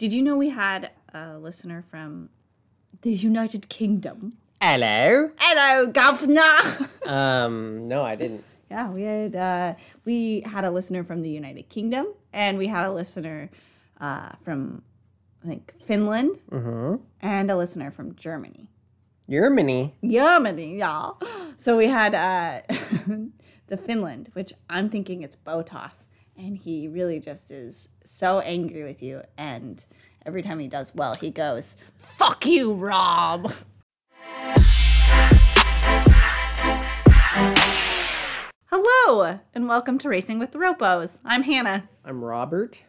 Did you know we had a listener from the United Kingdom? Hello. Hello, governor. Um, no, I didn't. yeah, we had uh, we had a listener from the United Kingdom, and we had a listener uh, from I think Finland, and a listener from Germany. Germany. Germany, yeah. So we had uh, the Finland, which I'm thinking it's Bottas, and he really just is so angry with you. And every time he does well, he goes, "Fuck you, Rob." Hello, and welcome to Racing with the Ropos. I'm Hannah. I'm Robert.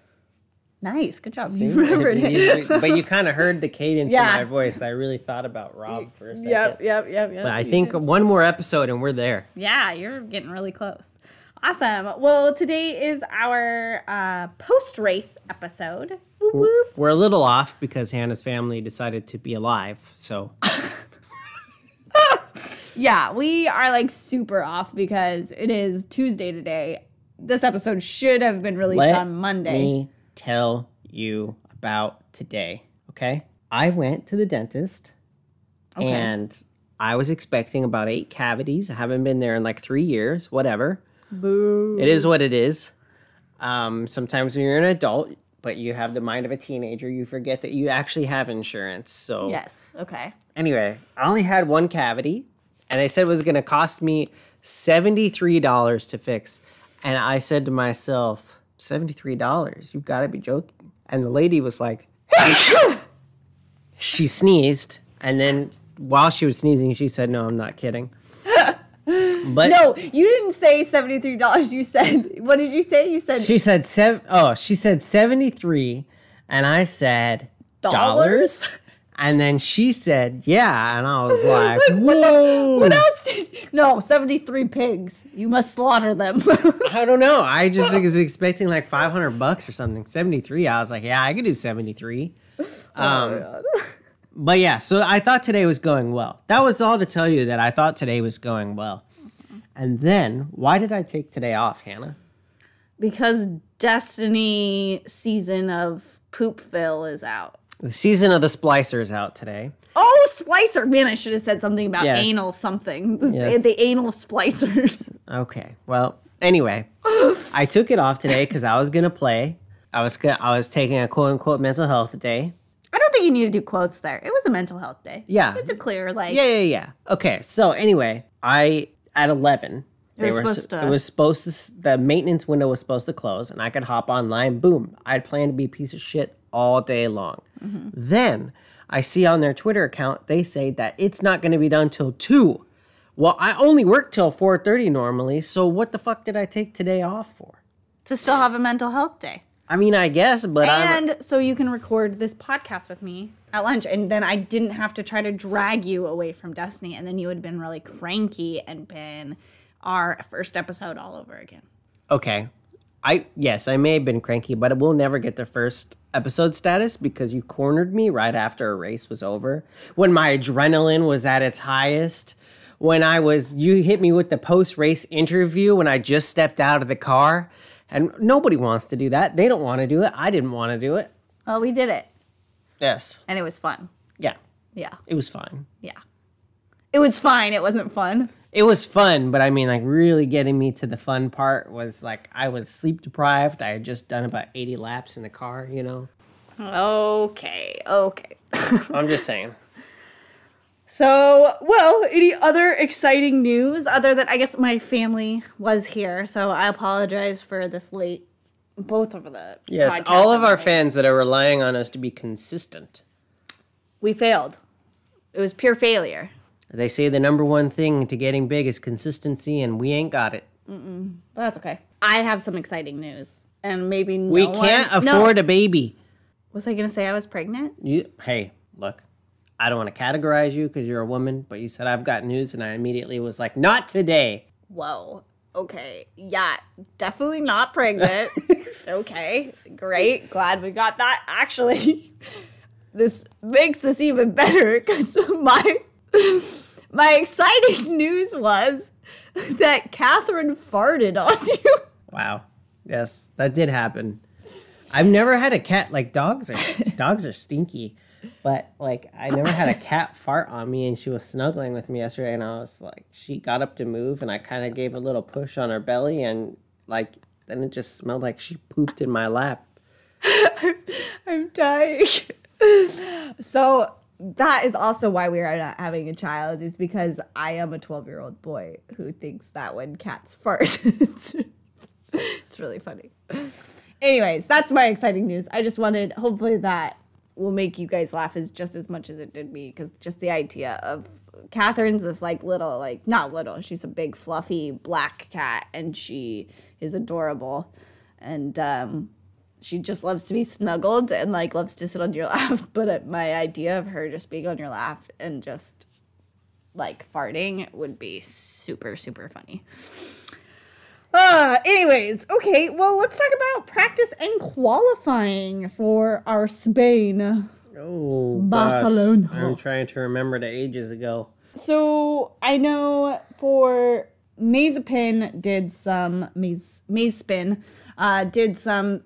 Nice, good job. See? You remembered it. But you kind of heard the cadence Yeah. in my voice. I really thought about Rob for a second. Yep, yep, yep, yep. But I think one more episode and we're there. Yeah, you're getting really close. Awesome. Well, today is our uh, post race episode. Whoop, whoop. We're a little off because Hannah's family decided to be alive. So Yeah, we are like super off because it is Tuesday today. This episode should have been released let on Monday. Let me tell you about today. Okay. I went to the dentist Okay. and I was expecting about eight cavities. I haven't been there in like three years, whatever. Boo. It is what it is. Um, sometimes when you're an adult, but you have the mind of a teenager, you forget that you actually have insurance. So Yes. Okay. anyway, I only had one cavity, and they said it was going to cost me seventy three dollars to fix. And I said to myself, seventy three dollars? You've got to be joking. And the lady was like, she sneezed, and then while she was sneezing, she said, "No, I'm not kidding." But No, you didn't say seventy-three dollars. You said what did you say? You said She said seven. Oh, she said seventy three, and I said Dollars? And then she said, "Yeah," and I was like, "Whoa!" what else did? No, seventy-three pigs. You must slaughter them. I don't know. I just was expecting like five hundred bucks or something. Seventy three. I was like, "Yeah, I could do seventy three. Um, but yeah, so I thought today was going well. That was all to tell you that I thought today was going well. And then, why did I take today off, Hannah? because Destiny season of Poopville is out. The season of the Splicer is out today. Oh, splicer! Man, I should have said something about Yes. anal something. The- The anal splicers. Okay. Well, anyway, I took it off today because I was gonna play. I was gonna, I was taking a quote unquote mental health day. I don't think you need to do quotes there. It was a mental health day. Yeah. It's a clear like. Yeah, yeah, yeah. Okay. So anyway, I at eleven. They were supposed to- It was supposed to. The maintenance window was supposed to close, and I could hop online. Boom! I'd planned to be a piece of shit all day long. Mm-hmm. Then I see on their Twitter account they say that it's not going to be done till two. Well, I only work till four thirty normally. So what the fuck did I take today off for? To still have a mental health day. I mean, I guess, but I'm. And so you can record this podcast with me at lunch. And then I didn't have to try to drag you away from Destiny. And then you would have been really cranky and been our first episode all over again. Okay. I yes, I may have been cranky, but we'll never get the first episode status because you cornered me right after a race was over. When my adrenaline was at its highest. When I was you hit me with the post race interview when I just stepped out of the car. And nobody wants to do that. They don't want to do it. I didn't want to do it. Well, we did it. Yes. And it was fun. Yeah. Yeah. It was fine. Yeah. It was fine. It wasn't fun. It was fun, but I mean like really getting me to the fun part was like I was sleep deprived. I had just done about 80 laps in the car, you know. Okay. Okay. I'm just saying. So, well, any other exciting news other than I guess my family was here, so I apologize for this late both of the Yes, all of our fans that are relying on us to be consistent. we failed. It was pure failure. They say the number one thing to getting big is consistency, and we ain't got it. But that's okay. I have some exciting news. And maybe no We can't No. afford a baby. Was I going to say I was pregnant? You, hey, look, I don't want to categorize you because you're a woman, but you said I've got news, and I immediately was like, not today. Whoa. Okay. Yeah, definitely not pregnant. okay. Great. Glad we got that. Actually, this makes this even better because my my exciting news was that Catherine farted on you. Wow. Yes, that did happen. I've never had a cat like dogs are dogs are stinky, but like I never had a cat fart on me, and she was snuggling with me yesterday, and I was like, she got up to move, and I kind of gave a little push on her belly, and like then it just smelled like she pooped in my lap. I'm I'm dying. so that is also why we are not having a child is because I am a 12 year old boy who thinks that when cats fart, it's, it's really funny. Anyways, that's my exciting news. I just wanted, hopefully, that will make you guys laugh as just as much as it did me because just the idea of Catherine's this like little, like not little, she's a big fluffy black cat and she is adorable. And um, she just loves to be snuggled and like loves to sit on your lap. But uh, my idea of her just being on your lap and just like farting would be super, super funny. Uh, anyways, okay, well, let's talk about practice and qualifying for our Spain. Oh, Barcelona. gosh. I'm trying to remember the ages ago. So I know for Mazepin did some Maze Mazepin uh, did some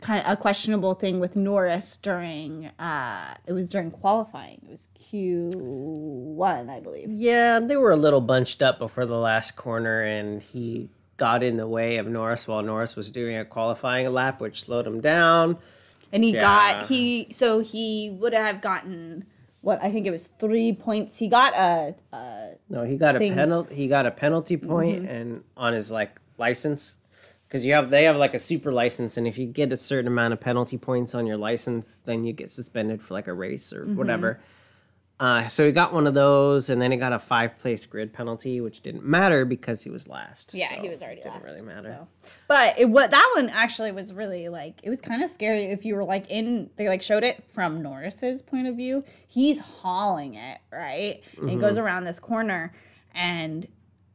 kind of a questionable thing with Norris during uh, it was during qualifying. It was Q one, I believe. Yeah, they were a little bunched up before the last corner, and he got in the way of Norris while Norris was doing a qualifying lap, which slowed him down. And he Yeah. got he so he would have gotten what I think it was three points. He got a, a No, he got a penalty. He got a penalty mm-hmm. point and on his like license, because you have they have like a super license, and if you get a certain amount of penalty points on your license, then you get suspended for like a race or mm-hmm. whatever. Uh, so he got one of those, and then he got a five place grid penalty, which didn't matter because he was last. Yeah, so he was already didn't last. really matter. so. But it what that one actually was really like it was kind of scary if you were like in they like showed it from Norris's point of view. He's hauling it right, and he Mm-hmm. goes around this corner, and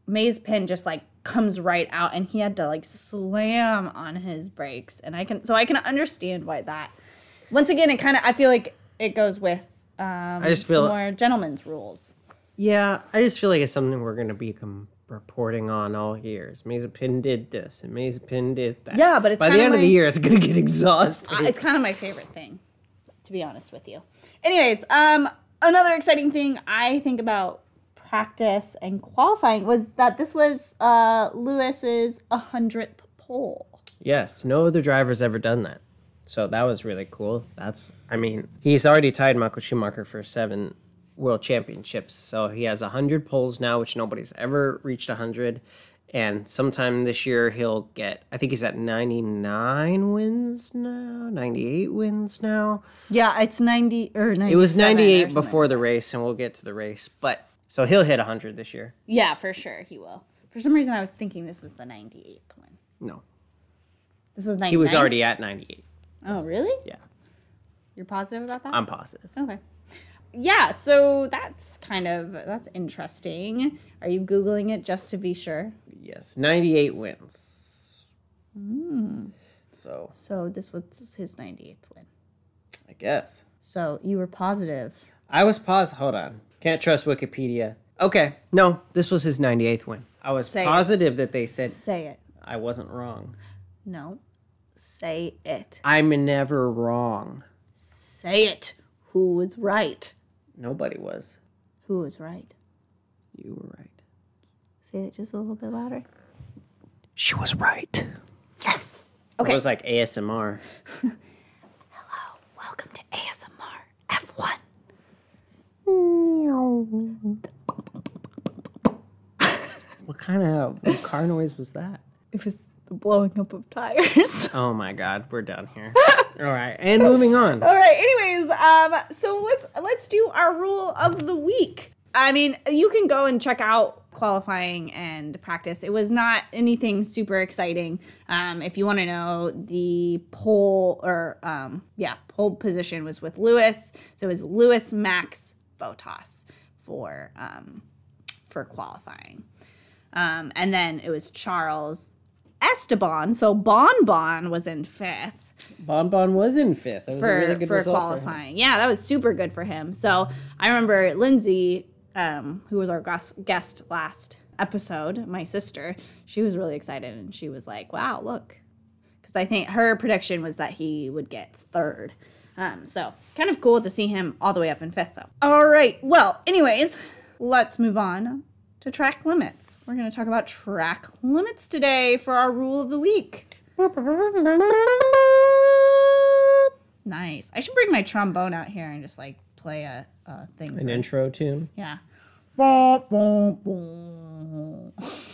Mazepin just like comes right out, and he had to like slam on his brakes, and I can so I can understand why that. Once again, it kind of I feel like it goes with um, I just feel- more gentleman's rules. Yeah, I just feel like it's something we're gonna be com- reporting on all years. Mazepin did this, and Mazepin did that. Yeah, but it's by the end of the year, it's gonna get exhausting. Uh, it's kind of my favorite thing, to be honest with you. Anyways, um, another exciting thing I think about practice and qualifying was that this was uh Lewis's hundredth pole. Yes, no other driver's ever done that. So that was really cool. That's, I mean, he's already tied Michael Schumacher for seven world championships. So he has 100 poles now, which nobody's ever reached 100. And sometime this year, he'll get, I think he's at 99 wins now, 98 wins now. Yeah, it's ninety or ninety. It was 98 before the race, and we'll get to the race. But so he'll hit 100 this year. Yeah, for sure he will. For some reason, I was thinking this was the ninety eighth one. No, This was ninety. he was already at 98. Oh, really? Yeah, You're positive about that? I'm positive. Okay. Yeah, so that's kind of that's interesting. Are you googling it just to be sure? Yes, 98 wins. Hmm. So So this was his 98th win. I guess. So you were positive. I was positive. Hold on. Can't trust Wikipedia. Okay. No, this was his 98th win. I was Say it. positive that they said Say it. I wasn't wrong. No. Say it. I'm never wrong. Say it. Who was right? Nobody was. Who was right? You were right. Say it just a little bit louder. She was right. Yes. Okay. It was like ASMR. Hello. Welcome to ASMR F1. What kind of car noise was that? It was the blowing up of tires. Oh my god, we're done here. All right, and moving on. All right. Anyways, um, so let's let's do our rule of the week. I mean, you can go and check out qualifying and practice. It was not anything super exciting. Um, if you want to know, the pole or um, yeah, pole position was with Lewis. So it was Lewis, Max, Bottas for um, for qualifying, um, and then it was Charles Esteban. So Bon Bon was in fifth Bon Bon was in fifth. It was a for, really good for result for qualifying. yeah, that was super good for him. So I remember Lindsay, um, who was our guest, guest last episode, my sister, she was really excited and she was like, wow, look. because I think her prediction was that he would get third. Um, so kind of cool to see him all the way up in fifth, though. All right. Well, anyways, let's move on to track limits. We're going to talk about track limits today for our rule of the week. Nice. I should bring my trombone out here and just like play a, a thing. An intro tune. yeah.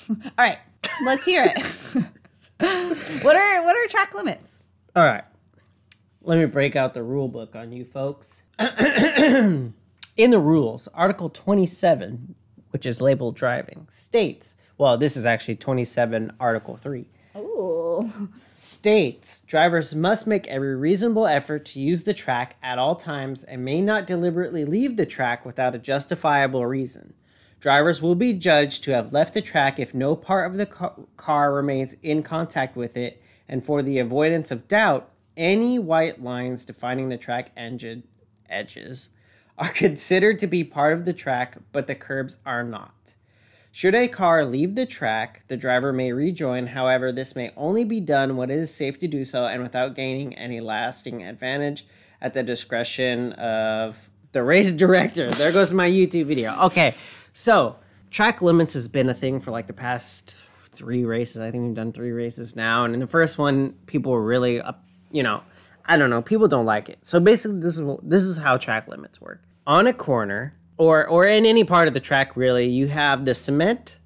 All right, let's hear it. what are what are track limits? All right. Let me break out the rule book on you folks. In the rules, Article 27, which is labeled driving, states, well, this is actually 27, Article 3, Ooh. states drivers must make every reasonable effort to use the track at all times and may not deliberately leave the track without a justifiable reason. Drivers will be judged to have left the track if no part of the car remains in contact with it, and for the avoidance of doubt, any white lines defining the track engine edges are considered to be part of the track, but the curbs are not. Should a car leave the track, the driver may rejoin. However, this may only be done when it is safe to do so and without gaining any lasting advantage at the discretion of the race director. There goes my YouTube video. Okay, so track limits has been a thing for like the past three races. I think we've done three races now. And in the first one, people were really up, you know, I don't know, people don't like it. So basically, this is this is how track limits work. On a corner, or or in any part of the track, really, you have the cement,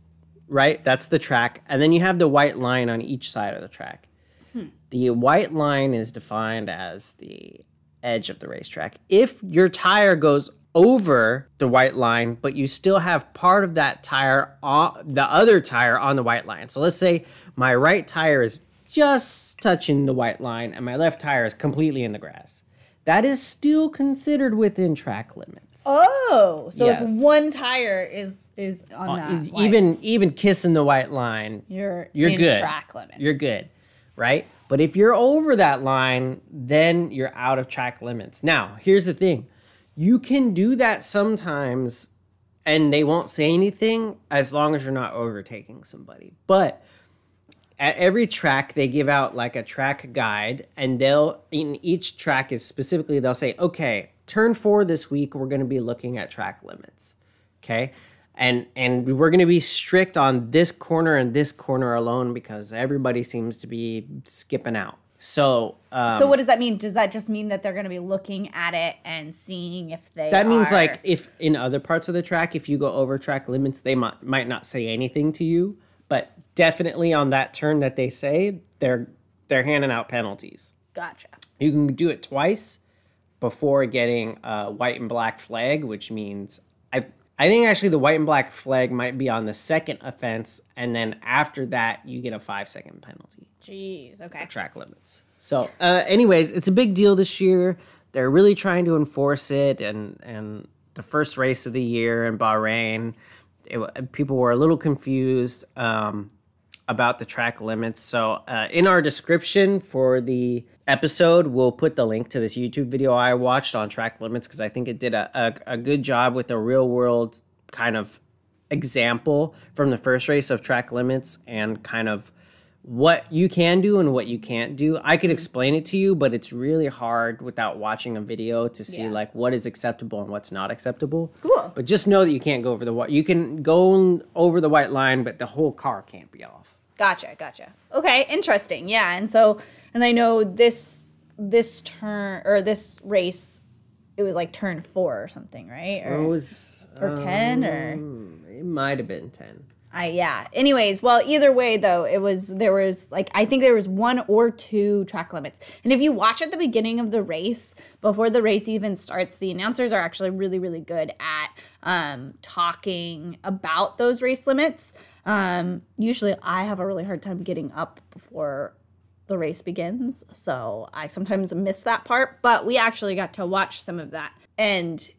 right? That's the track, and then you have the white line on each side of the track. Hmm. The white line is defined as the edge of the racetrack. If your tire goes over the white line, but you still have part of that tire on the other tire on the white line. So let's say my right tire is just touching the white line and my left tire is completely in the grass. That is still considered within track limits. Oh, so Yes. if one tire is is on uh, that, E- white, even even kissing the white line, you're you're in good. track limits. You're good, right? But if you're over that line, then you're out of track limits. Now, here's the thing. You can do that sometimes and they won't say anything as long as you're not overtaking somebody. But at every track they give out like a track guide and they'll in each track is specifically they'll say, "Okay, turn 4 this week we're going to be looking at track limits." Okay? And and we're going to be strict on this corner and this corner alone because everybody seems to be skipping out. So, um, So what does that mean? Does that just mean that they're going to be looking at it and seeing if they That means are- like if in other parts of the track, if you go over track limits, they might might not say anything to you, but definitely on that turn that they say, they're they're handing out penalties. gotcha. You can do it twice before getting a white and black flag, which means I I think actually the white and black flag might be on the second offense, and then after that you get a five second penalty Jeez. Okay. track limits. So, uh, anyways, it's a big deal this year. They're really trying to enforce it, and and the first race of the year in Bahrain, it, people were a little confused um, about the track limits. So, uh, in our description for the episode, we'll put the link to this YouTube video I watched on track limits because I think it did a, a, a good job with a real world kind of example from the first race of track limits and kind of what you can do and what you can't do. I could explain it to you, but it's really hard without watching a video to see Yeah. like what is acceptable and what's not acceptable. Cool. But just know that you can't go over the white. You can go over the white line, but the whole car can't be off. Gotcha, gotcha. Okay, interesting. Yeah, and so and I know this this turn or this race, it was like turn four or something, right? Or It was or ten or um, it might have been ten. I yeah. Anyways, well, either way though, it was there was like I think there was one or two track limits. And if you watch at the beginning of the race, before the race even starts, the announcers are actually really really good at um talking about those race limits. Um usually I have a really hard time getting up before the race begins, so I sometimes miss that part, but we actually got to watch some of that. And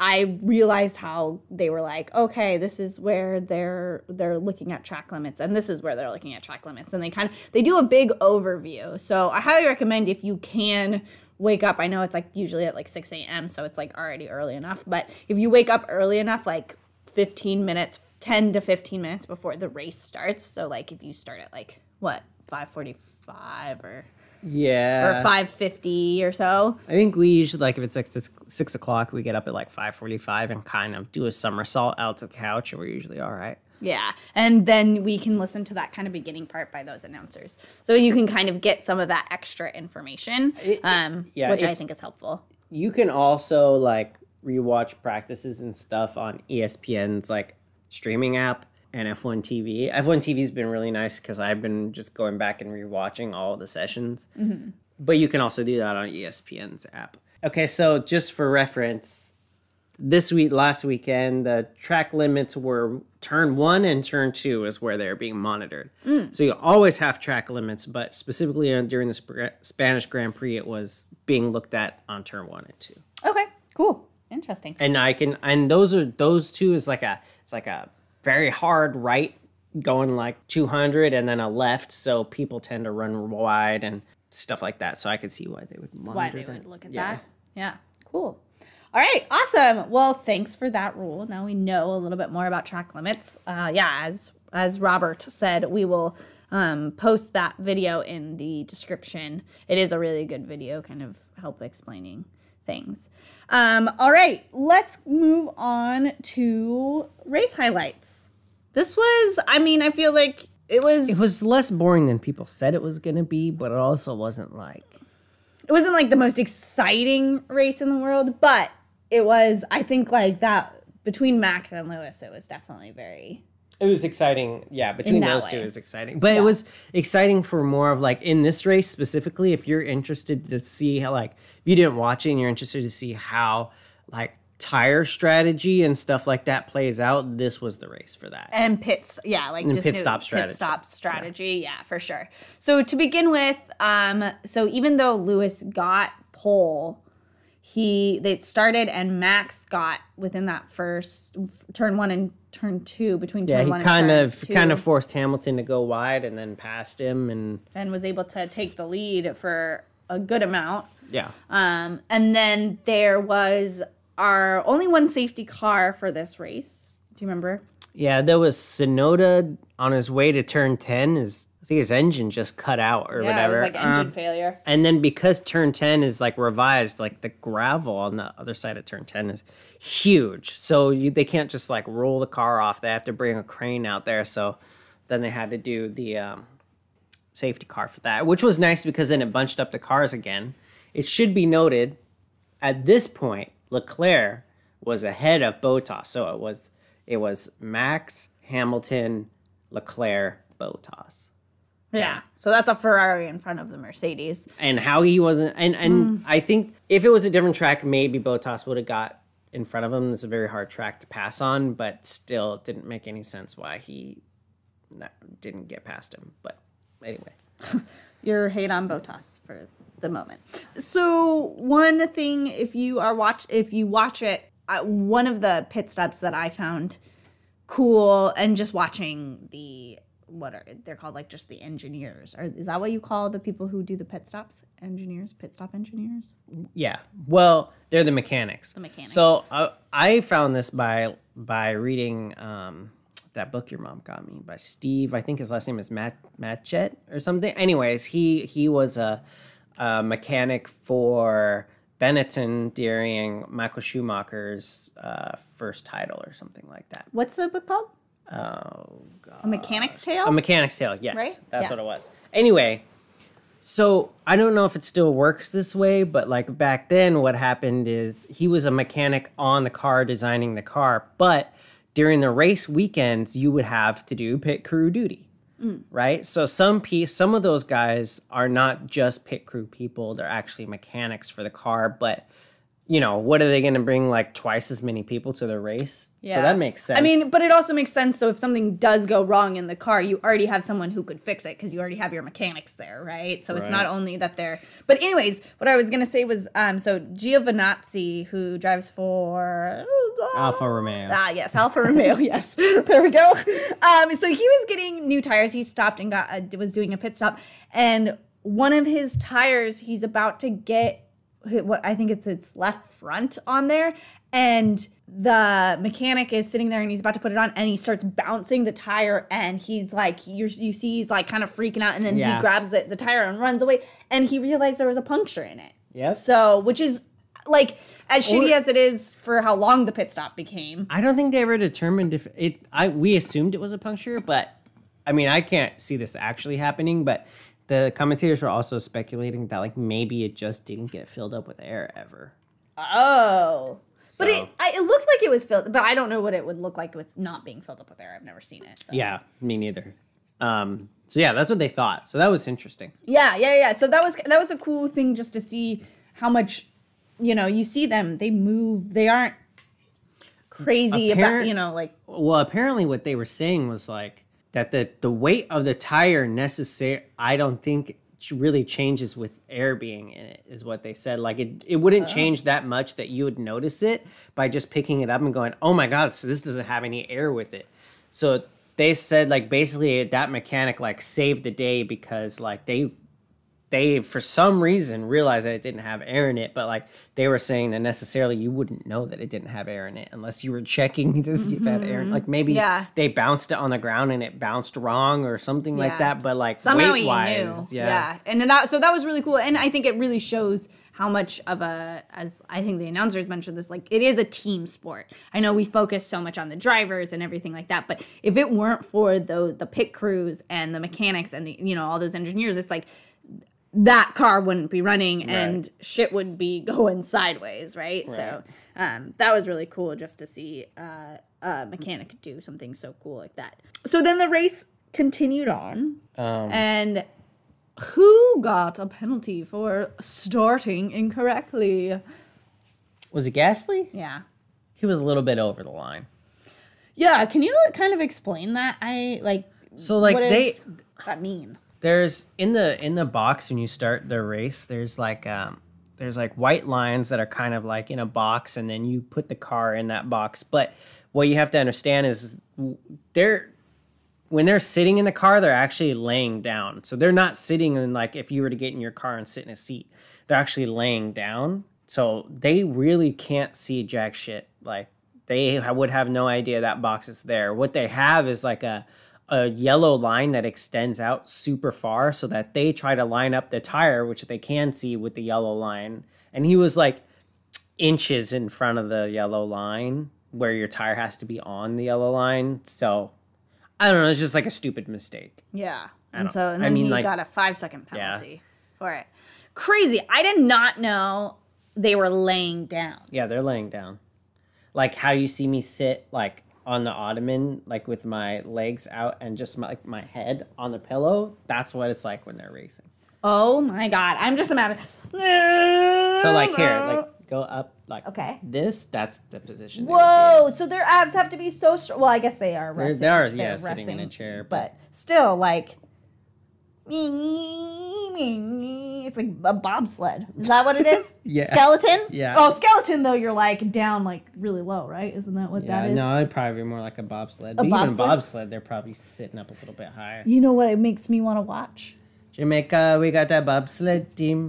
I realized how they were like, okay, this is where they're they're looking at track limits, and this is where they're looking at track limits, and they kind of they do a big overview. So I highly recommend if you can wake up. I know it's like usually at like six a.m., so it's like already early enough. But if you wake up early enough, like fifteen minutes, ten to fifteen minutes before the race starts, so like if you start at like what 5:45 or Yeah. or 5:50 or so. I think we usually like if it's like six, six o'clock, we get up at like five forty-five and kind of do a somersault out to the couch, and we're usually all right. Yeah. And then we can listen to that kind of beginning part by those announcers. So you can kind of get some of that extra information, It- um, yeah, which I think is helpful. You can also like rewatch practices and stuff on ESPN's like streaming app and F1 TV. F1 TV's been really nice because I've been just going back and rewatching all the sessions. Mm-hmm. But you can also do that on ESPN's app. Okay, so just for reference, this week, last weekend, the track limits were turn one and turn two is where they're being monitored. Mm. So you always have track limits, but specifically during the Sp- Spanish Grand Prix, it was being looked at on turn one and two. Okay. Cool. Interesting. And I can, and those are those two is like a, it's like a very hard right going like 200 and then a left, so people tend to run wide and stuff like that. So I could see why they would Why they that. would look at Yeah. that. Yeah. Cool. All right, awesome. Well, thanks for that rule. Now we know a little bit more about track limits. Uh, yeah, as as Robert said, we will um, post that video in the description. It is a really good video, kind of help explaining things. Um, all right, let's move on to race highlights. This was, I mean, I feel like it was. It was less boring than people said it was gonna be, but it also wasn't like it wasn't like the most exciting race in the world, but it was, I think, like that between Max and Lewis, it was definitely very. It was exciting. Yeah, between those way. two, it was exciting. But it was exciting for more of like in this race specifically. If you're interested to see how, like, if you didn't watch it and you're interested to see how, like, tire strategy and stuff like that plays out, this was the race for that. And pit, st- yeah, like just pit new- stop strategy. Pit stop strategy, yeah. for sure. So to begin with, um, so even though Lewis got pole, he they started and Max got within that first turn one and turn two between yeah, turn he one kind and turn of two. kind of forced Hamilton to go wide and then passed him, and and was able to take the lead for a good amount. yeah, Um, and then there was our only one safety car for this race. Do you remember? yeah. There was Tsunoda on his way to turn ten. His I think his engine just cut out or whatever. It was like engine um, failure. And then because turn 10 is like revised, like the gravel on the other side of turn 10 is huge. So you, they can't just like roll the car off. They have to bring a crane out there. So then they had to do the um, safety car for that, which was nice because then it bunched up the cars again. It should be noted at this point, Leclerc was ahead of Bottas. So it was it was Max, Hamilton, Leclerc, Bottas. Yeah. So that's a Ferrari in front of the Mercedes. and how he wasn't and and I think if it was a different track, maybe Bottas would have got in front of him. It's a very hard track to pass on, but still it didn't make any sense why he not, didn't get past him. But anyway, Your hate on Bottas for the moment. So one thing, if you are watch, if you watch it, uh, one of the pit stops that I found cool, and just watching the what are they're called like just the engineers or is that what you call the people who do the pit stops engineers pit stop engineers yeah. Well, they're the mechanics. The mechanics. So uh, I found this by by reading um, that book your mom got me by Steve. I think his last name is Matt Matchett or something. Anyways, he he was a, a mechanic for Benetton during Michael Schumacher's uh, first title or something like that. what's the book called Oh god. a mechanic's tale A mechanic's tale, yes. Right? That's Yeah. what it was. Anyway, so I don't know if it still works this way, but like back then, what happened is he was a mechanic on the car designing the car, but during the race weekends, you would have to do pit crew duty. Mm. Right, so some pe- some of those guys are not just pit crew people; they're actually mechanics for the car. But you know, what are they going to bring? Like twice as many people to the race? Yeah. So that makes sense. I mean, but it also makes sense. So if something does go wrong in the car, you already have someone who could fix it because you already have your mechanics there, right? So it's not only that they're. But anyways, what I was gonna say was, um, so Giovinazzi, who drives for Alfa Romeo. Ah, yes, Alfa Romeo. yes, there we go. Um, so he was getting new tires. He stopped and got a, was doing a pit stop, and one of his tires, he's about to get what I think it's its left front on there, and the mechanic is sitting there and he's about to put it on, and he starts bouncing the tire, and he's like, you you see, he's like kind of freaking out, and then Yeah. he grabs the, the tire and runs away, and he realized there was a puncture in it. Yes. So, which is like as shitty Or- as it is for how long the pit stop became. I don't think they ever determined if it. I we assumed it was a puncture, but I mean I can't see this actually happening. But the commentators were also speculating that like maybe it just didn't get filled up with air ever. Oh. But it, I, it looked like it was filled, but I don't know what it would look like with not being filled up with air. I've never seen it. So. Yeah, me neither. Um. So yeah, that's what they thought. So that was interesting. Yeah, yeah, yeah. So that was that was a cool thing just to see how much, you know, you see them. They move. They aren't crazy about, you know, like Well, apparently what they were saying was like that the the weight of the tire necessary. I don't think really changes with air being in it is what they said like it, it wouldn't oh. change that much that you would notice it by just picking it up and going oh my god so this doesn't have any air with it so they said like basically that mechanic like saved the day because like they they for some reason realized that it didn't have air in it but like they were saying that necessarily you wouldn't know that it didn't have air in it unless you were checking to see if it had air like maybe Yeah. they bounced it on the ground and it bounced wrong or something like that but like somehow weight he wise knew. yeah. And then that so that was really cool. And I think it really shows how much of a as I think the announcers mentioned this, like it is a team sport. I know we focus so much on the drivers and everything like that, but if it weren't for the the pit crews and the mechanics and the you know all those engineers, it's like that car wouldn't be running and shit would be going sideways, right? So um, that was really cool just to see uh, a mechanic do something so cool like that. So then the race continued on, Um, and who got a penalty for starting incorrectly? was it Gasly Yeah. he was a little bit over the line Yeah, can you kind of explain that? I like so like what they does that mean? There's in the in the box when you start the race there's like um there's like white lines that are kind of like in a box and then you put the car in that box. But what you have to understand is they're when they're sitting in the car they're actually laying down. So they're not sitting in like if you were to get in your car and sit in a seat they're actually laying down. So they really can't see jack shit. Like they would have no idea that box is there. What they have is like a a yellow line that extends out super far so that they try to line up the tire which they can see with the yellow line and he was like inches in front of the yellow line where your tire has to be on the yellow line so i don't know it's just like a stupid mistake Yeah. And so and I then mean, he like- got a five second Yeah. penalty for it. Crazy. I did not know they were laying down. yeah they're laying down like how you see me sit like on the ottoman like with my legs out and just my, like my head on the pillow that's what it's like when they're racing Oh my god. I'm just imagine. so like here like go up like Okay. this that's the position they would be in. Whoa! So their abs have to be so strong. Well, I guess they are resting. they are, yeah, sitting in a resting, chair, but still, like, it's like a bobsled. Is that what it is? Yeah. Skeleton. Yeah. Oh, skeleton though. You're like down, like really low, right? Isn't that what Yeah, that is? no, it'd probably be more like a bobsled. A But even bobsled? bobsled, they're probably sitting up a little bit higher. You know what? It makes me want to watch. Jamaica, we got that bobsled team.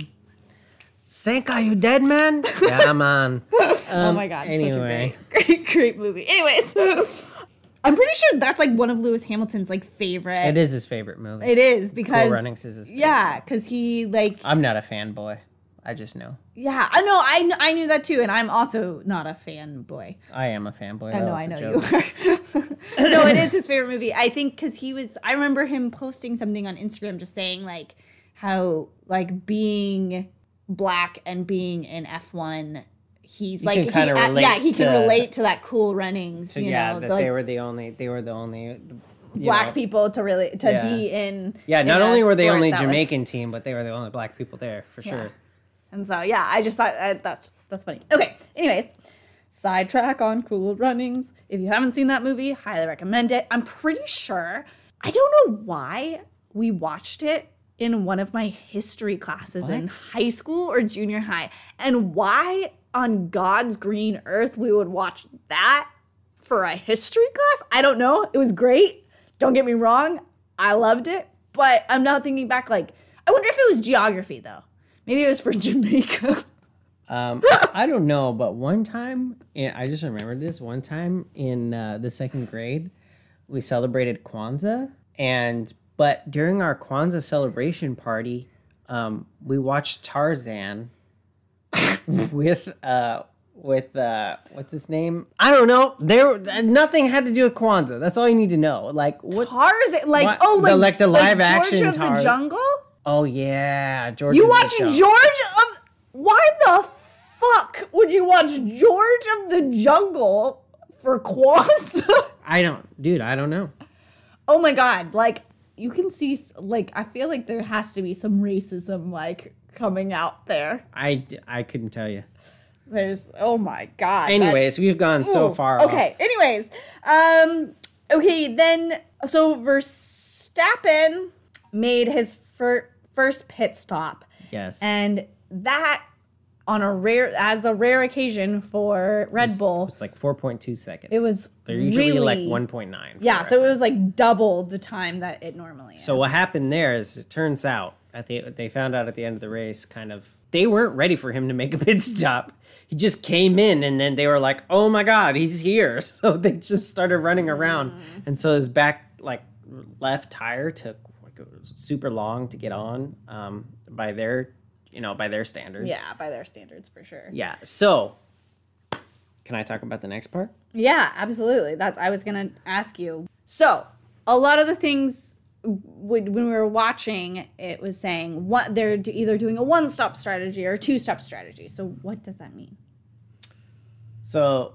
Sink, are you dead, man? yeah, man. oh my god! anyway. Such a great, great, great movie. Anyways, I'm pretty sure that's like one of Lewis Hamilton's like favorite. It is his favorite movie. It is because Cool Runnings is his favorite. yeah, because he like I'm not a fanboy. I just know. Yeah, I know. I kn- I knew that too, and I'm also not a fanboy. I am a fanboy. I That know, I know joke. you are. no, it is his favorite movie. I think because he was. I remember him posting something on Instagram, just saying like how like being black and being in F1. He's like he, yeah he can to- relate to that cool runnings So, you yeah, know that like, they were the only. They were the only. black know- people to really to Yeah. be in Yeah, not a only were they only that was- Jamaican team, but they were the only black people there for Yeah. sure. And so yeah, I just thought uh, that's that's funny. Okay, anyways, sidetrack on Cool Runnings. If you haven't seen that movie, highly recommend it. I'm pretty sure I don't know why we watched it in one of my history classes in high school or junior high, and why on God's green earth we would watch that for a history class. I don't know. It was great. Don't get me wrong. I loved it, but I'm not thinking back like I wonder if it was geography though. Maybe it was for Jamaica. Um, I don't know, but one time, and I just remembered this. One time in uh, the second grade, we celebrated Kwanzaa, and but during our Kwanzaa celebration party, um, we watched Tarzan with uh with uh what's his name? I don't know. There nothing had to do with Kwanzaa. That's all you need to know. Like what? Tarzan, like What? oh, The- like like the live action George of Tar- the Jungle. Oh yeah, George. You watch George of? Why the fuck would you watch George of the Jungle for Kwanzaa? I don't, dude. I don't know. oh my god! Like you can see, like I feel like there has to be some racism like coming out there. I, I couldn't tell you. There's oh my god. Anyways, we've gone so Ooh, far. off. Okay. Anyways, um, okay then. So Verstappen made his fir- first pit stop, Yes. and that on a rare as a rare occasion for Red Bull. It's like 4.2 seconds. It was They're usually like 1.9. Yeah, so it was like double the time that it normally is. So what happened there is it turns out at the they found out at the end of the race kind of they weren't ready for him to make a pit stop. He just came in and then they were like, "Oh my god, he's here." So they just started running around. And so his back like left tire took like it was super long to get on um by their, you know, by their standards. yeah, by their standards for sure. Yeah. So can I talk about the next part? Yeah, absolutely. That's I was gonna ask you. So a lot of the things when when we were watching, it was saying what they're either doing a one-stop strategy or a two-step strategy. So what does that mean? So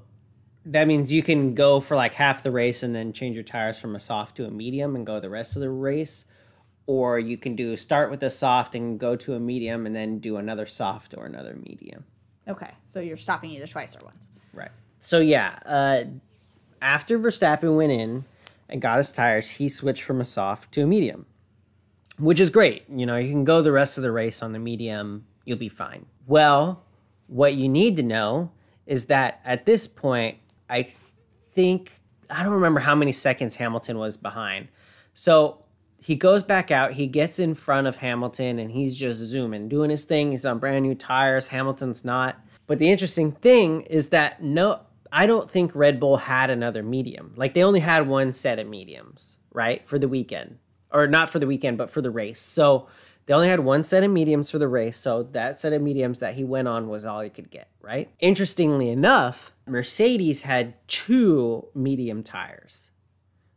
that means you can go for like half the race and then change your tires from a soft to a medium and go the rest of the race. Or you can do start with a soft and go to a medium and then do another soft or another medium. Okay, so you're stopping either twice or once. Right. So yeah, uh, after Verstappen went in and got his tires, he switched from a soft to a medium, which is great. You know, you can go the rest of the race on the medium, you'll be fine. Well, what you need to know is that at this point, I think I don't remember how many seconds Hamilton was behind. So he goes back out, he gets in front of Hamilton, and he's just zooming, doing his thing. He's on brand new tires. Hamilton's not. But the interesting thing is that no, I don't think Red Bull had another medium. Like they only had one set of mediums, right, for the weekend, or not for the weekend, but for the race. So they only had one set of mediums for the race. So that set of mediums that he went on was all he could get, right? Interestingly enough, Mercedes had two medium tires,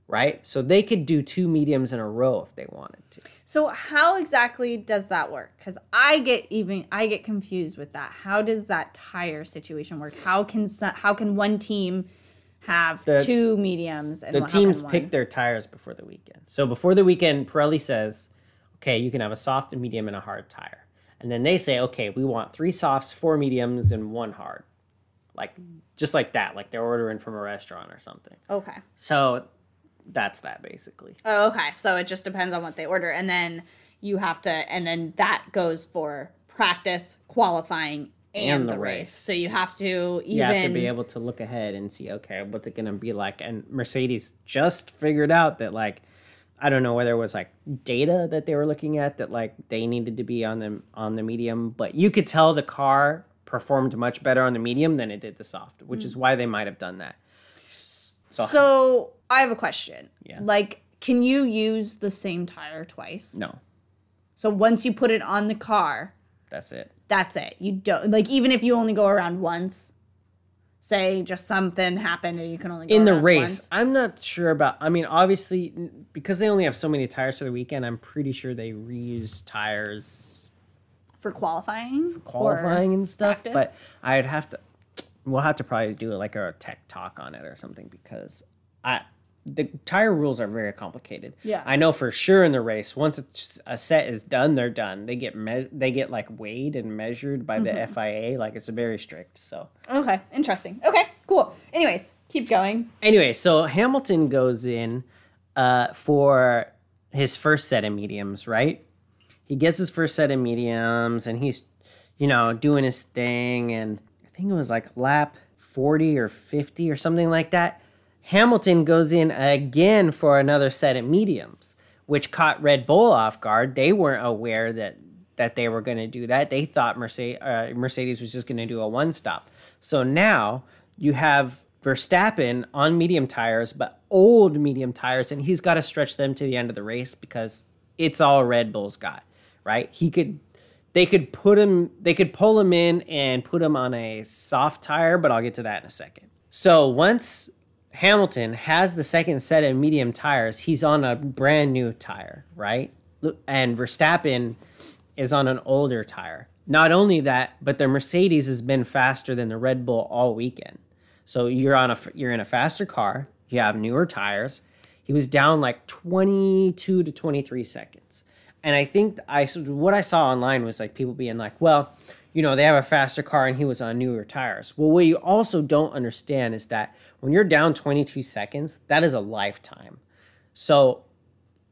right? So they could do two mediums in a row if they wanted to. So how exactly does that work? Because I get even I get confused with that. How does that tire situation work? How can how can one team have The- two mediums and the teams pick their tires before the weekend. So before the weekend, Pirelli says, okay, you can have a soft, a medium, and a hard tire. And then they say, okay, we want three softs, four mediums, and one hard. Like, just like that. Like they're ordering from a restaurant or something. Okay. So that's that basically. Oh, okay. So it just depends on what they order, and then you have to, and then that goes for practice, qualifying, and, And the, the race. race. So you have to even You have to be able to look ahead and see, okay, what's it going to be like? And Mercedes just figured out that, like, I don't know whether it was like data that they were looking at that like they needed to be on the on the medium, but you could tell the car performed much better on the medium than it did the soft, which mm. is why they might have done that. So, So I have a question. Yeah. Like, can you use the same tire twice? no, So once you put it on the car, that's it. that's it. You don't like even if you only go around once. Say just something happened and you can only go In the race, once. I'm not sure about. I mean, obviously, because they only have so many tires for the weekend, I'm pretty sure they reuse tires for qualifying. or qualifying and stuff. practice? But I'd have to. We'll have to probably do like a tech talk on it or something because I the tire rules are very complicated. Yeah. I know for sure in the race once it's, a set is done, they're done. They get me- they get like weighed and measured by the Mm-hmm. FIA. Like it's very strict. So Okay, interesting. Okay, cool. Anyways, keep going. anyway, so Hamilton goes in uh, for his first set of mediums, right? He gets his first set of mediums and he's, you know, doing his thing. And I think it was like lap 40 or 50 or something like that. Hamilton goes in again for another set of mediums, which caught Red Bull off guard. They weren't aware that that they were going to do that. They thought Mercedes, uh, Mercedes was just going to do a one stop. So now you have Verstappen on medium tires, but old medium tires, and he's got to stretch them to the end of the race because it's all Red Bull's got, right? He could, they could put him, they could pull him in and put him on a soft tire, but I'll get to that in a second. So once Hamilton has the second set of medium tires, he's on a brand new tire, right? And Verstappen is on an older tire. Not only that, but the Mercedes has been faster than the Red Bull all weekend. So you're on a you're in a faster car. You have newer tires. He was down like 22 to 23 seconds. And I think I what I saw online was like people being like, "Well, you know, they have a faster car and he was on newer tires." Well, what you also don't understand is that when you're down 22 seconds, that is a lifetime. So,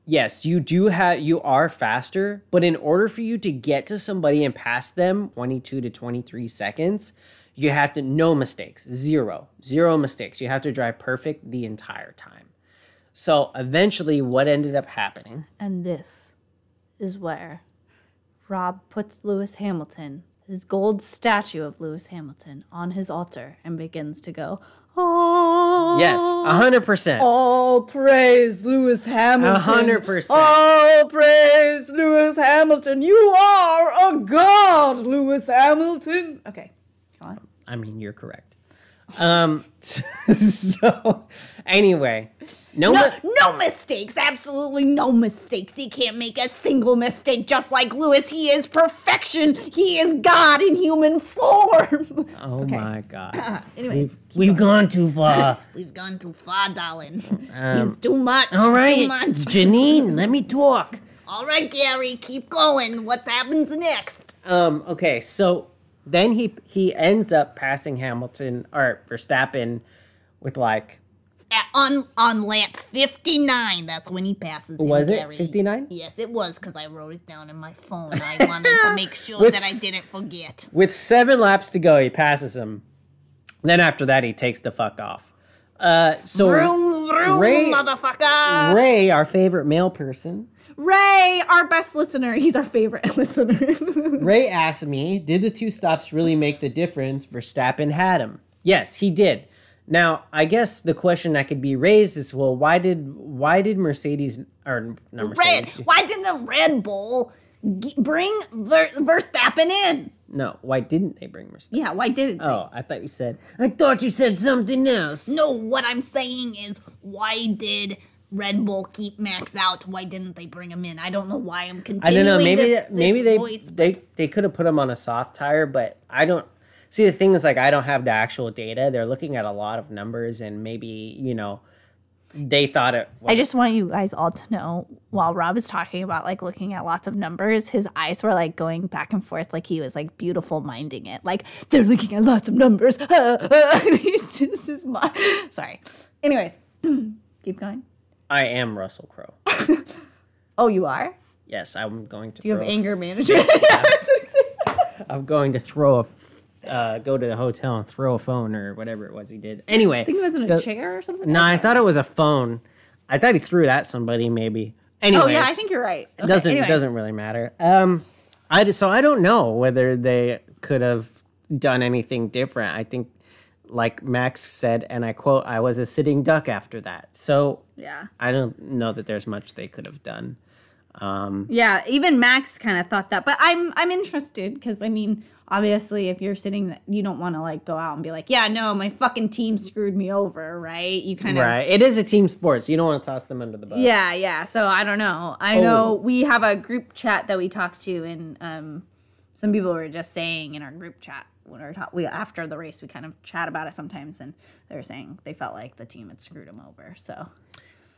yes, you do have you are faster, but in order for you to get to somebody and pass them 22 to 23 seconds, you have to no mistakes, zero, zero mistakes. You have to drive perfect the entire time. So, eventually what ended up happening, and this is where Rob puts Lewis Hamilton his gold statue of Lewis Hamilton on his altar and begins to go, Oh, yes, a hundred percent. All praise Lewis Hamilton. A hundred percent. All praise Lewis Hamilton. You are a god, Lewis Hamilton. Okay, go on. I mean, you're correct. Um, so anyway, no, No, mi- no mistakes. Absolutely no mistakes. He can't make a single mistake. Just like Lewis, he is perfection. He is God in human form. oh my god, anyway, we've, we've gone too far. we've gone too far, darling. Um, It's too much. all right, Too much. Janine, let me talk. All right, Gary, keep going. What happens next? Um, okay, so then he he ends up passing Hamilton or Verstappen with like At, on on lap 59, that's when he passes him, Was it 59? Yes, it was, because I wrote it down in my phone. I wanted to make sure With I didn't forget. with seven laps to go, he passes him. Then after that, he takes the fuck off. Uh, so Vroom, vroom, Ray- motherfucker. Ray, our favorite male person, Ray, our best listener. He's our favorite listener. Ray asked me, did the two stops really make the difference? Verstappen had him. Yes, he did. Now, I guess the question that could be raised is, well, why did why did Mercedes or not Red. Why didn't the Red Bull g- bring Ver- Verstappen in? No, why didn't they bring Mercedes? Yeah, why didn't they? Oh, I thought you said. I thought you said something else. No, what I'm saying is, why did Red Bull keep Max out? Why didn't they bring him in? I don't know why I'm I don't know. Maybe this, this maybe they voice. they they could have put him on a soft tire, but I don't see the thing is like I don't have the actual data. They're looking at a lot of numbers, and maybe you know they thought it. Was, I just want you guys all to know while Rob is talking about like looking at lots of numbers, his eyes were like going back and forth like he was like beautiful minding it. Like they're looking at lots of numbers. this is my. Sorry. Anyways, keep going. I am Russell Crowe. Oh, you are? Yes, I'm going to. do You have anger management. I'm going to throw a. Uh, go to the hotel and throw a phone or whatever it was he did. Anyway, I think it was in a chair or something. No, I thought it was a phone. I thought he threw it at somebody, maybe. Anyways, Oh yeah, I think you're right. it doesn't anyway. it doesn't really matter. Um, I so I don't know whether they could have done anything different. I think, like Max said, and I quote, "I was a sitting duck after that." So Yeah. I don't know that there's much they could have done. Um, yeah, even Max kind of thought that, but I'm I'm interested because I mean, obviously, if you're sitting, you don't want to like go out and be like, yeah, no, my fucking team screwed me over, right? You kind of Right? It is a team sport, so you don't want to toss them under the bus. Yeah, yeah. So I don't know. I Oh. know we have a group chat that we talk to, and um, some people were just saying in our group chat when we were ta- we after the race, we kind of chat about it sometimes, and they were saying they felt like the team had screwed them over. So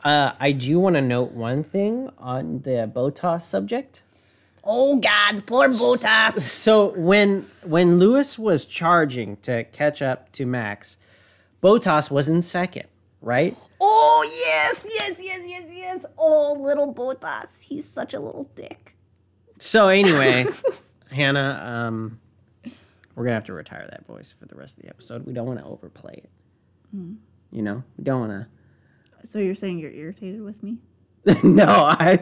Uh, I do want to note one thing on the Bottas subject. Oh god, poor Bottas. So when when Lewis was charging to catch up to Max, Bottas was in second, right? oh yes, yes, yes, yes, yes. Oh little Bottas, he's such a little dick. So anyway, Hannah, um, we're gonna have to retire that voice for the rest of the episode. We don't want to overplay it. You know, we don't want to. So you're saying you're irritated with me? no, I.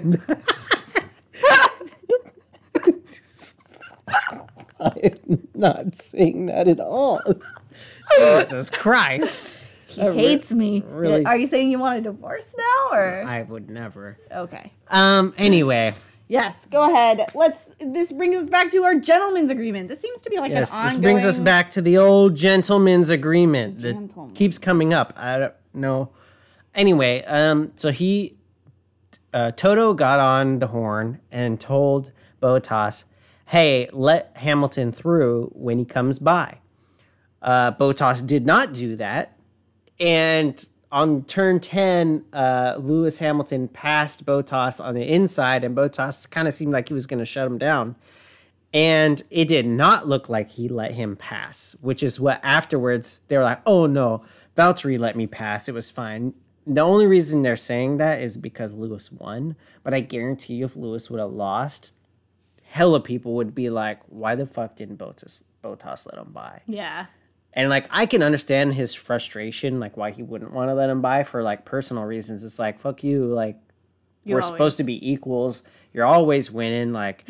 I'm not saying that at all. Jesus Christ. He hates me. really- Are you saying you want a divorce now or I would never. Okay. Um, anyway. Yes, go ahead. Let's this brings us back to our gentleman's agreement. This seems to be like Yes, an this brings us back to the old gentleman's agreement that Gentleman. keeps coming up. I don't know. Anyway, um, so he, uh, Toto got on the horn and told Bottas, "Hey, let Hamilton through when he comes by." Uh, Bottas did not do that, and on turn 10, uh, Lewis Hamilton passed Bottas on the inside, and Bottas kind of seemed like he was going to shut him down. And it did not look like he let him pass, which is what afterwards they were like, oh no, Valtteri let me pass. It was fine. The only reason they're saying that is because Lewis won. But I guarantee you, if Lewis would have lost, hella people would be like, why the fuck didn't Bottas, Bottas let him by? Yeah. And like I can understand his frustration, like why he wouldn't want to let him by for like personal reasons. It's like fuck you, like You're we're supposed to be equals. You're always winning. Like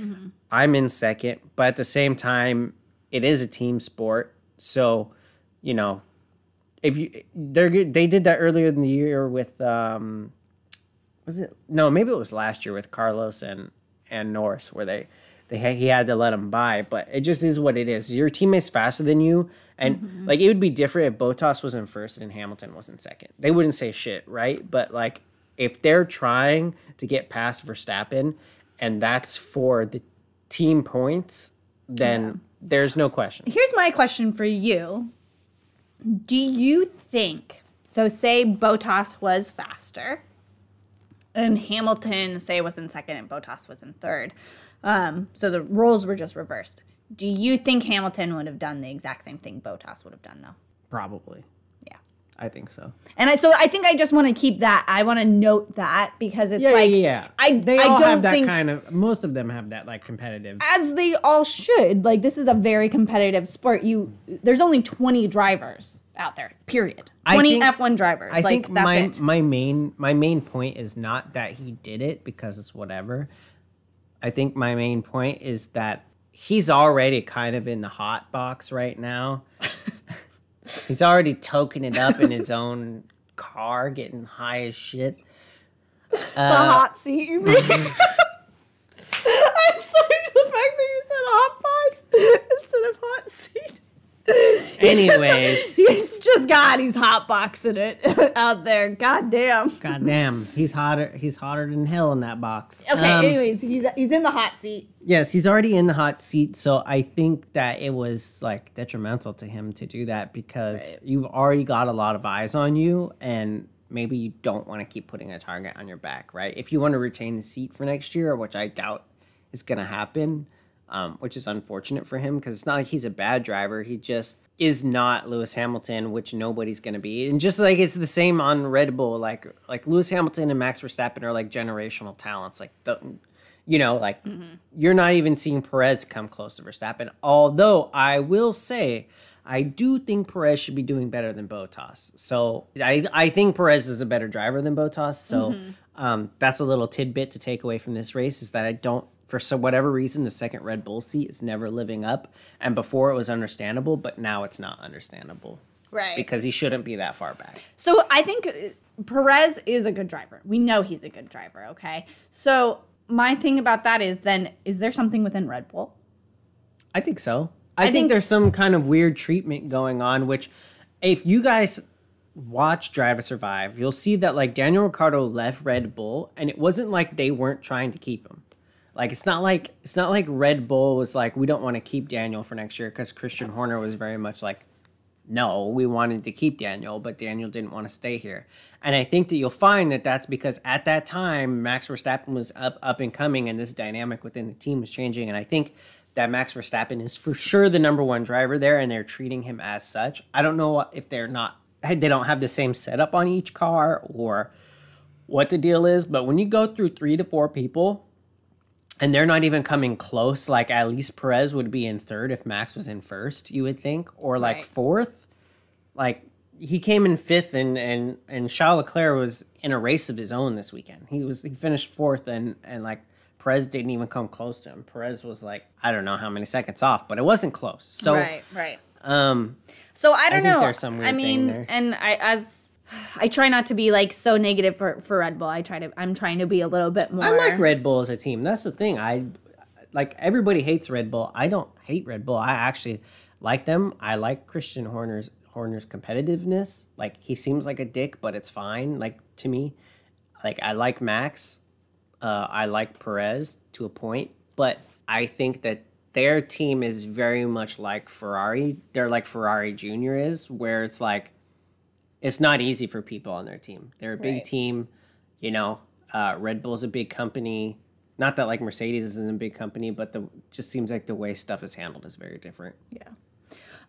I'm in second, but at the same time, it is a team sport. So, you know, if you they're good- they did that earlier in the year with um, was it no maybe it was last year with Carlos and and Norris where they they he had to let him by, but it just is what it is. Your teammate's faster than you, and mm-hmm. like it would be different if Bottas was in first and Hamilton was in second. They wouldn't say shit, right? But like if they're trying to get past Verstappen, and that's for the team points, then there's no question. Here's my question for you. Do you think so say Bottas was faster and Hamilton say was in second and Bottas was in third. Um, so the roles were just reversed. Do you think Hamilton would have done the exact same thing Bottas would have done though? Probably, Yeah. I think so. And I so I think I just want to keep that. I want to note that because it's Yeah, like yeah, yeah. I they I all don't have that think kind of. Most of them have that like competitive. as they all should. Like this is a very competitive sport. You there's only 20 drivers out there. Period. 20 think- F1 drivers. I like think that's my it. my main my main point is not that he did it because it's whatever. I think my main point is that he's already kind of in the hot box right now. he's already toking it up in his own car, getting high as shit. the uh, hot seat. You mean? Mm-hmm. I'm sorry. The fact that you said hot box instead of hot seat. Anyways, He's just God. He's hotboxing it out there. God damn. goddamn, he's hotter. He's hotter than hell in that box. Okay. Um, anyways, he's he's in the hot seat. Yes, he's already in the hot seat, so I think that it was like detrimental to him to do that because Right. you've already got a lot of eyes on you and maybe you don't want to keep putting a target on your back, right? If you want to retain the seat for next year, which I doubt is going to happen, um, which is unfortunate for him because it's not like he's a bad driver. He just is not Lewis Hamilton, which nobody's going to be. And just like it's the same on Red Bull, like like Lewis Hamilton and Max Verstappen are like generational talents. Like don't, you know, like you're not even seeing Perez come close to Verstappen. Although I will say, I do think Perez should be doing better than Bottas. So I I think Perez is a better driver than Bottas. So um, that's a little tidbit to take away from this race is that I don't. For some whatever reason, the second Red Bull seat is never living up, and before it was understandable, but now it's not understandable Right. because he shouldn't be that far back. So I think uh, Perez is a good driver. We know he's a good driver, okay? So my thing about that is then is there something within Red Bull? I think so. I, think, think- there's some kind of weird treatment going on, which if you guys watch Drive to Survive, you'll see that like Daniel Ricciardo left Red Bull and it wasn't like they weren't trying to keep him. Like it's not like it's not like Red Bull was like we don't want to keep Daniel for next year because Christian Horner was very much like no, we wanted to keep Daniel, but Daniel didn't want to stay here. And I think that you'll find that that's because at that time Max Verstappen was up up and coming, and this dynamic within the team was changing. And I think that Max Verstappen is for sure the number one driver there, and they're treating him as such. I don't know if they're not they don't have the same setup on each car or what the deal is, but when you go through three to four people and they're not even coming close. Like at least Perez would be in third if Max was in first, you would think, or like Right. fourth. Like he came in fifth, and and and Charles Leclerc was in a race of his own this weekend. He was he finished fourth, and and like Perez didn't even come close to him. Perez was like, I don't know how many seconds off, but it wasn't close. So, right, right. um, So I don't think know. there's some I weird thing mean, there. and I as I try not to be like so negative for for Red Bull. I try to. I'm trying to be a little bit more. I like Red Bull as a team. That's the thing. I like everybody hates Red Bull. I don't hate Red Bull. I actually like them. I like Christian Horner's Horner's competitiveness. Like he seems like a dick, but it's fine. Like to me, like I like Max. Uh, I like Perez to a point, but I think that their team is very much like Ferrari. They're like Ferrari Junior is, where it's like it's not easy for people on their team. They're a big Right. team, you know. Uh, Red Bull's a big company. Not that like Mercedes isn't a big company, but the just seems like the way stuff is handled is very different. Yeah.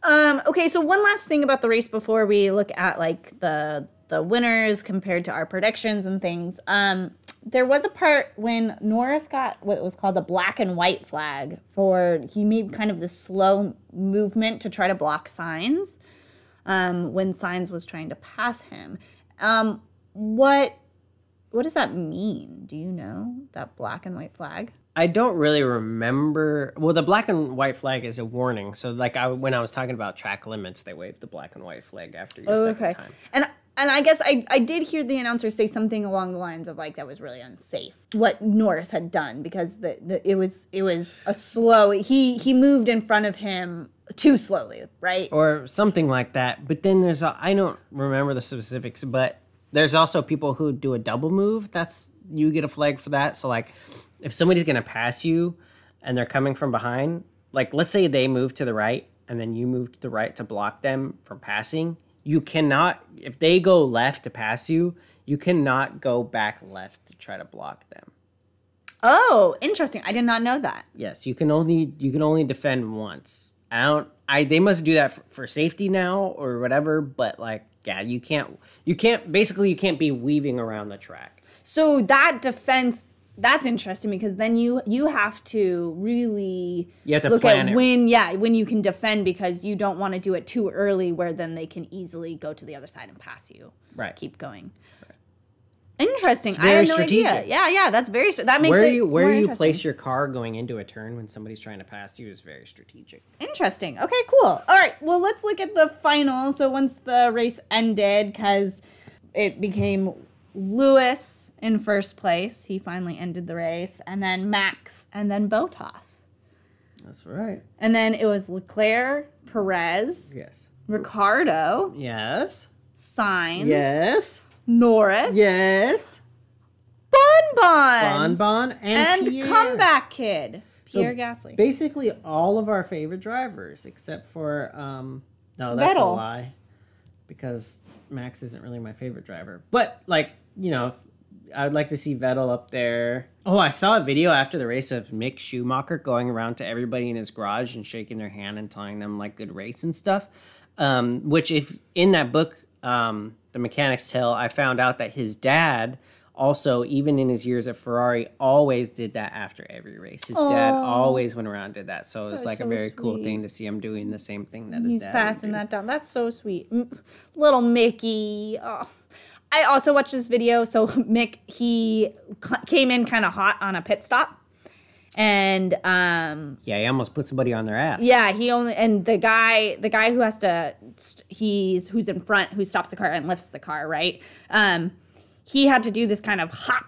Um, okay, so one last thing about the race before we look at like the the winners compared to our predictions and things. Um, there was a part when Norris got what was called the black and white flag for he made kind of this slow movement to try to block Sainz um, when Sainz was trying to pass him. Um, what what does that mean? Do you know that black and white flag? I don't really remember. Well, the black and white flag is a warning. So, like, I when I was talking about track limits, they waved the black and white flag after your Oh, okay. time. And and I guess I I did hear the announcer say something along the lines of like that was really unsafe what Norris had done because the, the it was it was a slow he he moved in front of him too slowly, right? or something like that. But then there's a, I don't remember the specifics, but there's also people who do a double move. That's you get a flag for that. So like if somebody's gonna pass you and they're coming from behind, like let's say they move to the right and then you move to the right to block them from passing, you cannot if they go left to pass you, you cannot go back left to try to block them. Oh, interesting. I did not know that. Yes, you can only you can only defend once. I don't. I they must do that for, for safety now or whatever. But like, yeah, you can't. You can't. Basically, you can't be weaving around the track. So that defense that's interesting because then you you have to really You have to look plan at it. when yeah when you can defend because you don't want to do it too early where then they can easily go to the other side and pass you. Right. Keep going. Interesting. I very had no idea. Yeah, yeah, that's very that makes Where it you where you place your car going into a turn when somebody's trying to pass you is very strategic. Interesting. Okay, cool. All right. Well, let's look at the final. So once the race ended, because it became Lewis in first place, he finally ended the race, and then Max, and then Bottas, That's right. and then it was Leclerc, Perez, Yes. Ricciardo, Yes. Sainz, Yes. Norris, Yes. Bonbon, Bonbon and, and Pierre. comeback kid Pierre So, Gasly. Basically, all of our favorite drivers, except for um, no, that's a lie, because Max isn't really my favorite driver. But like you know, I would like to see Vettel up there. Oh, I saw a video after the race of Mick Schumacher going around to everybody in his garage and shaking their hand and telling them like good race and stuff. Um, which, if in that book, um, The Mechanic's Tale, I found out that his dad also, even in his years at Ferrari, always did that after every race. His dad always went around and did that. So it's like so a very cool thing to see him doing the same thing that his He's dad passing that down. That's so sweet. Little Mickey. Oh. I also watched this video. So Mick, he came in kind of hot on a pit stop. And um Yeah, he almost put somebody on their ass. yeah, he only and the guy the guy who has to he's who's in front who stops the car and lifts the car, right? Um he had to do this kind of hop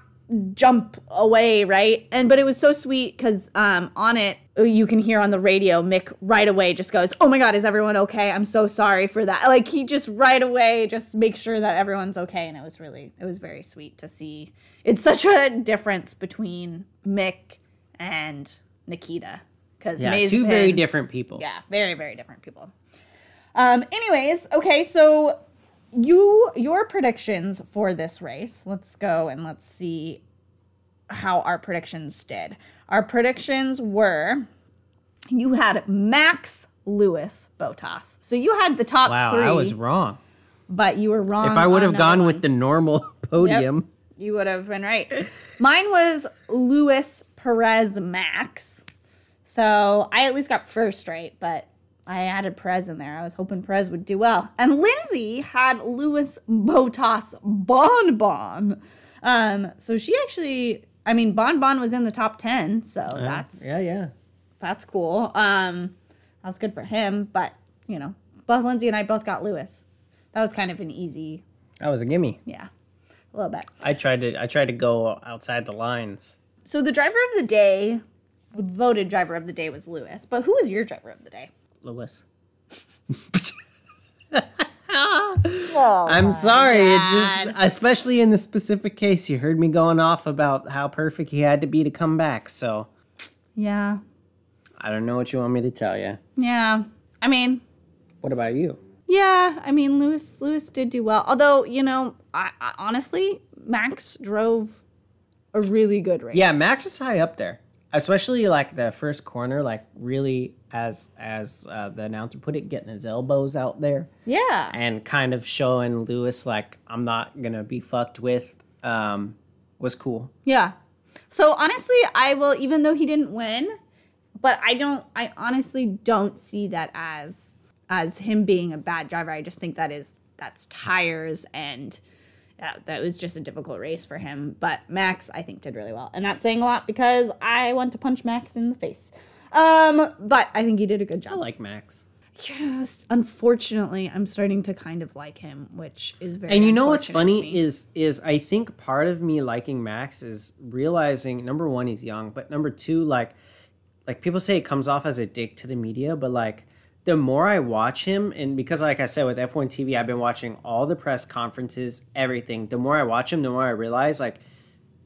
jump away, right? And but it was so sweet cuz um on it you can hear on the radio Mick right away just goes, "Oh my god, is everyone okay? I'm so sorry for that." Like he just right away just makes sure that everyone's okay and it was really it was very sweet to see. It's such a difference between Mick and Nikita cuz Yeah, two very different people. yeah, very very different people. Um anyways, okay, so you your predictions for this race. Let's go and let's see how our predictions did. Our predictions were you had Max Lewis Bottas. So you had the top Wow, 3, I was wrong. but you were wrong. If I would have gone number with the normal podium, You would have been right. Mine was Lewis Perez Max. So I at least got first right, but I added Perez in there. I was hoping Perez would do well. And Lindsay had Lewis Bottas Bonbon. Um, so she actually I mean, Bon Bon was in the top ten, so that's yeah, yeah. that's cool. Um, that was good for him, but you know, both Lindsay and I both got Lewis. That was kind of an easy, That was a gimme. yeah, a little bit. I tried to I tried to go outside the lines. So the driver of the day, voted driver of the day was Lewis, but who was your driver of the day? Lewis. Oh, I'm sorry. It just, especially in the specific case, you heard me going off about how perfect he had to be to come back. So yeah, I don't know what you want me to tell you. yeah. I mean, What about you? Yeah, I mean Lewis Lewis did do well. Although, you know, I, I honestly Max drove a really good race. Yeah, Max is high up there, especially like the first corner. Like really, as as uh, the announcer put it, getting his elbows out there Yeah. and kind of showing Lewis like I'm not gonna be fucked with. Um, was cool. Yeah. So honestly, I will even though he didn't win, but I don't I honestly don't see that as as him being a bad driver. I just think that is that's tires and yeah, that was just a difficult race for him. But Max, I think, did really well. And that's saying a lot because I want to punch Max in the face. Um, but I think he did a good job. I like Max. Yes, unfortunately, I'm starting to kind of like him, which is very. And you know what's funny is is I think part of me liking Max is realizing number one he's young, but number two like like people say it comes off as a dick to the media, but like the more I watch him, and because like I said with F1 TV, I've been watching all the press conferences, everything. The more I watch him, the more I realize like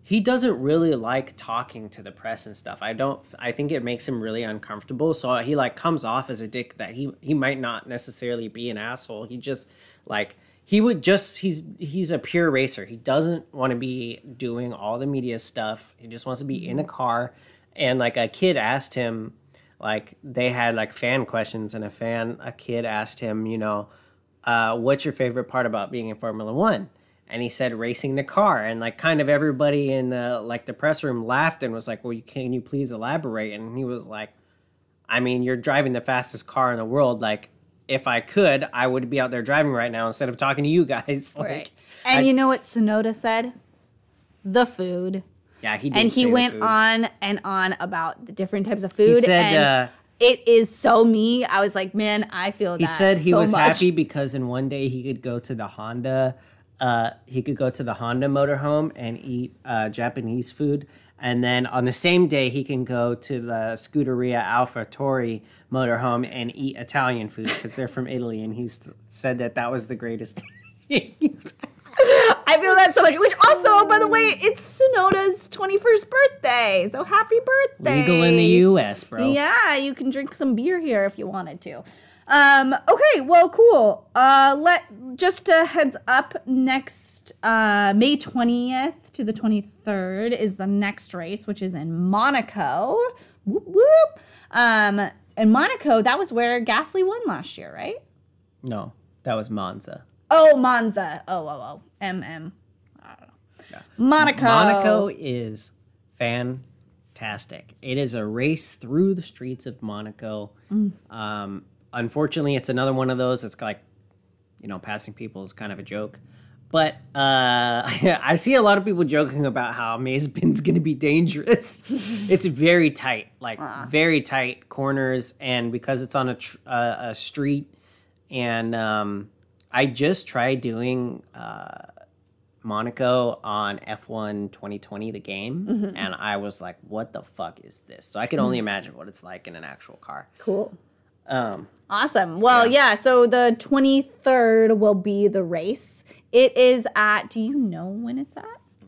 he doesn't really like talking to the press and stuff. I don't. I think it makes him really uncomfortable. So he like comes off as a dick that he he might not necessarily be an asshole. He just like he would just he's he's a pure racer. He doesn't want to be doing all the media stuff. He just wants to be in the car. And like a kid asked him, like they had like fan questions, and a fan a kid asked him, you know, uh, what's your favorite part about being in Formula One? And he said racing the car, and like kind of everybody in the like the press room laughed and was like, "Well, you, can you please elaborate?" And he was like, "I mean, you're driving the fastest car in the world. Like, if I could, I would be out there driving right now instead of talking to you guys." Like, Right. And I- you know what Tsunoda said? The food. Yeah, he did And he went on and on about the different types of food. He said, and uh, it is so me. I was like, man, I feel He that He said he so was much. happy because in one day he could go to the Honda, uh, he could go to the Honda motorhome and eat uh, Japanese food, and then on the same day he can go to the Scuderia AlphaTauri motorhome and eat Italian food because they're from Italy, and he said that that was the greatest. I feel that so much. Which also, by the way, it's Tsunoda's 21st birthday. So happy birthday. Legal in the U.S., bro. Yeah, you can drink some beer here if you wanted to. Um, okay, well, cool. Uh, let just a heads up. Next, uh, May twentieth to the twenty third is the next race, which is in Monaco. Whoop whoop. Um, in Monaco, that was where Gasly won last year, right? No, that was Monza. Oh, Monza. Oh, oh, oh. M M. I don't know. Monaco. Monaco is fantastic. It is a race through the streets of Monaco. Um, unfortunately, it's another one of those. It's like, you know, passing people is kind of a joke. But uh, I see a lot of people joking about how Mazepin's going to be dangerous. it's very tight, like very tight corners, and because it's on a tr- uh, a street, and um, I just tried doing. Uh, Monaco on F1 2020, the game, and I was like, what the fuck is this? So I can only imagine what it's like in an actual car. Cool. Um, Awesome. Well, yeah. so the 23rd will be the race. It is at, do you know when it's at?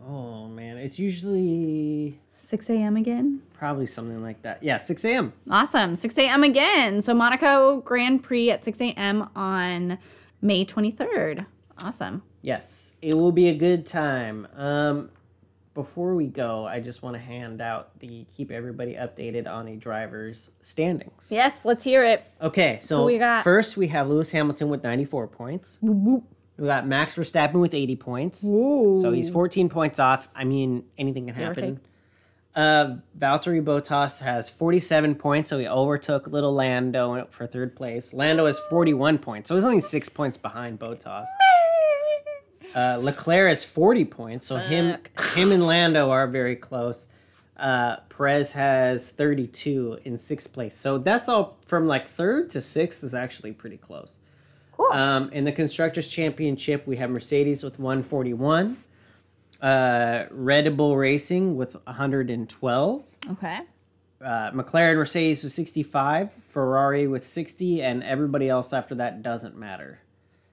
oh man, it's usually 6 a.m. again? probably something like that. Yeah, 6 a.m. Awesome. 6 a.m. again. So Monaco Grand Prix at 6 a.m. on May 23rd. Awesome. Yes, it will be a good time. Um, before we go, I just want to hand out the keep everybody updated on a driver's standings. Yes, let's hear it. Okay, so we got? first we have Lewis Hamilton with 94 points. We got Max Verstappen with 80 points. So he's 14 points off. I mean, anything can happen. Uh, Valtteri Bottas has 47 points, so he overtook little Lando for third place. Lando has 41 points, so he's only six points behind Bottas. Uh, Leclerc has 40 points, so him him and Lando are very close. Uh, Perez has 32 in sixth place. So that's all from like third to sixth is actually pretty close. Cool. Um, in the Constructors' Championship, we have Mercedes with 141, uh, Red Bull Racing with 112, okay. uh, McLaren Mercedes with 65, Ferrari with 60, and everybody else after that doesn't matter.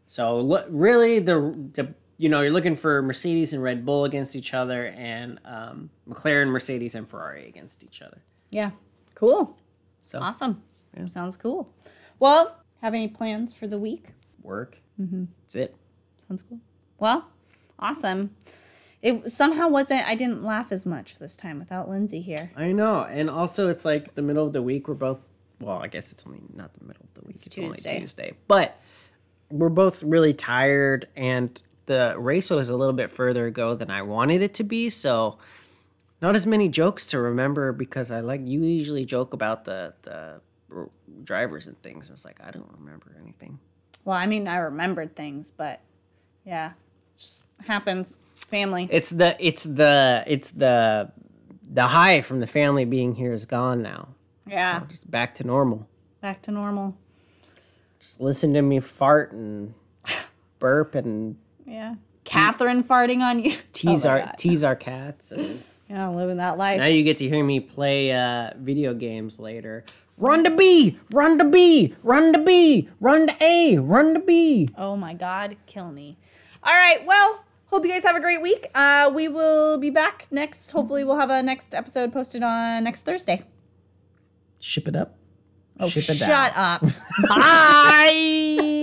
So lo- really, the, the you know you're looking for Mercedes and Red Bull against each other, and um, McLaren, Mercedes, and Ferrari against each other. Yeah. Cool. So Awesome. Sounds cool. Well, have any plans for the week? work. Mm-hmm. That's it. Sounds cool. Well, awesome. It somehow wasn't. I didn't laugh as much this time without Lindsay here. I know, and also it's like the middle of the week. We're both well, I guess it's only not the middle of the week. It's, Tuesday. only Tuesday, but we're both really tired, and the race was a little bit further ago than I wanted it to be. So, not as many jokes to remember because I like you usually joke about the the drivers and things. It's like I don't remember anything. Well, I mean, I remembered things, but yeah, it just happens. Family. It's the it's the it's the the high from the family being here is gone now. Yeah. Just back to normal. Back to normal. Just listen to me fart and burp and Yeah. Catherine farting on you. tease Oh our God. tease our cats. And Yeah, living that life. now you get to hear me play uh, video games later. Run to B, run to B, run to B, run to A, run to B. Oh my God, kill me. All right, well, hope you guys have a great week. Uh, we will be back next. Hopefully, we'll have a next episode posted on next Thursday. Ship it up. Oh, Ship it shut down. up. Bye.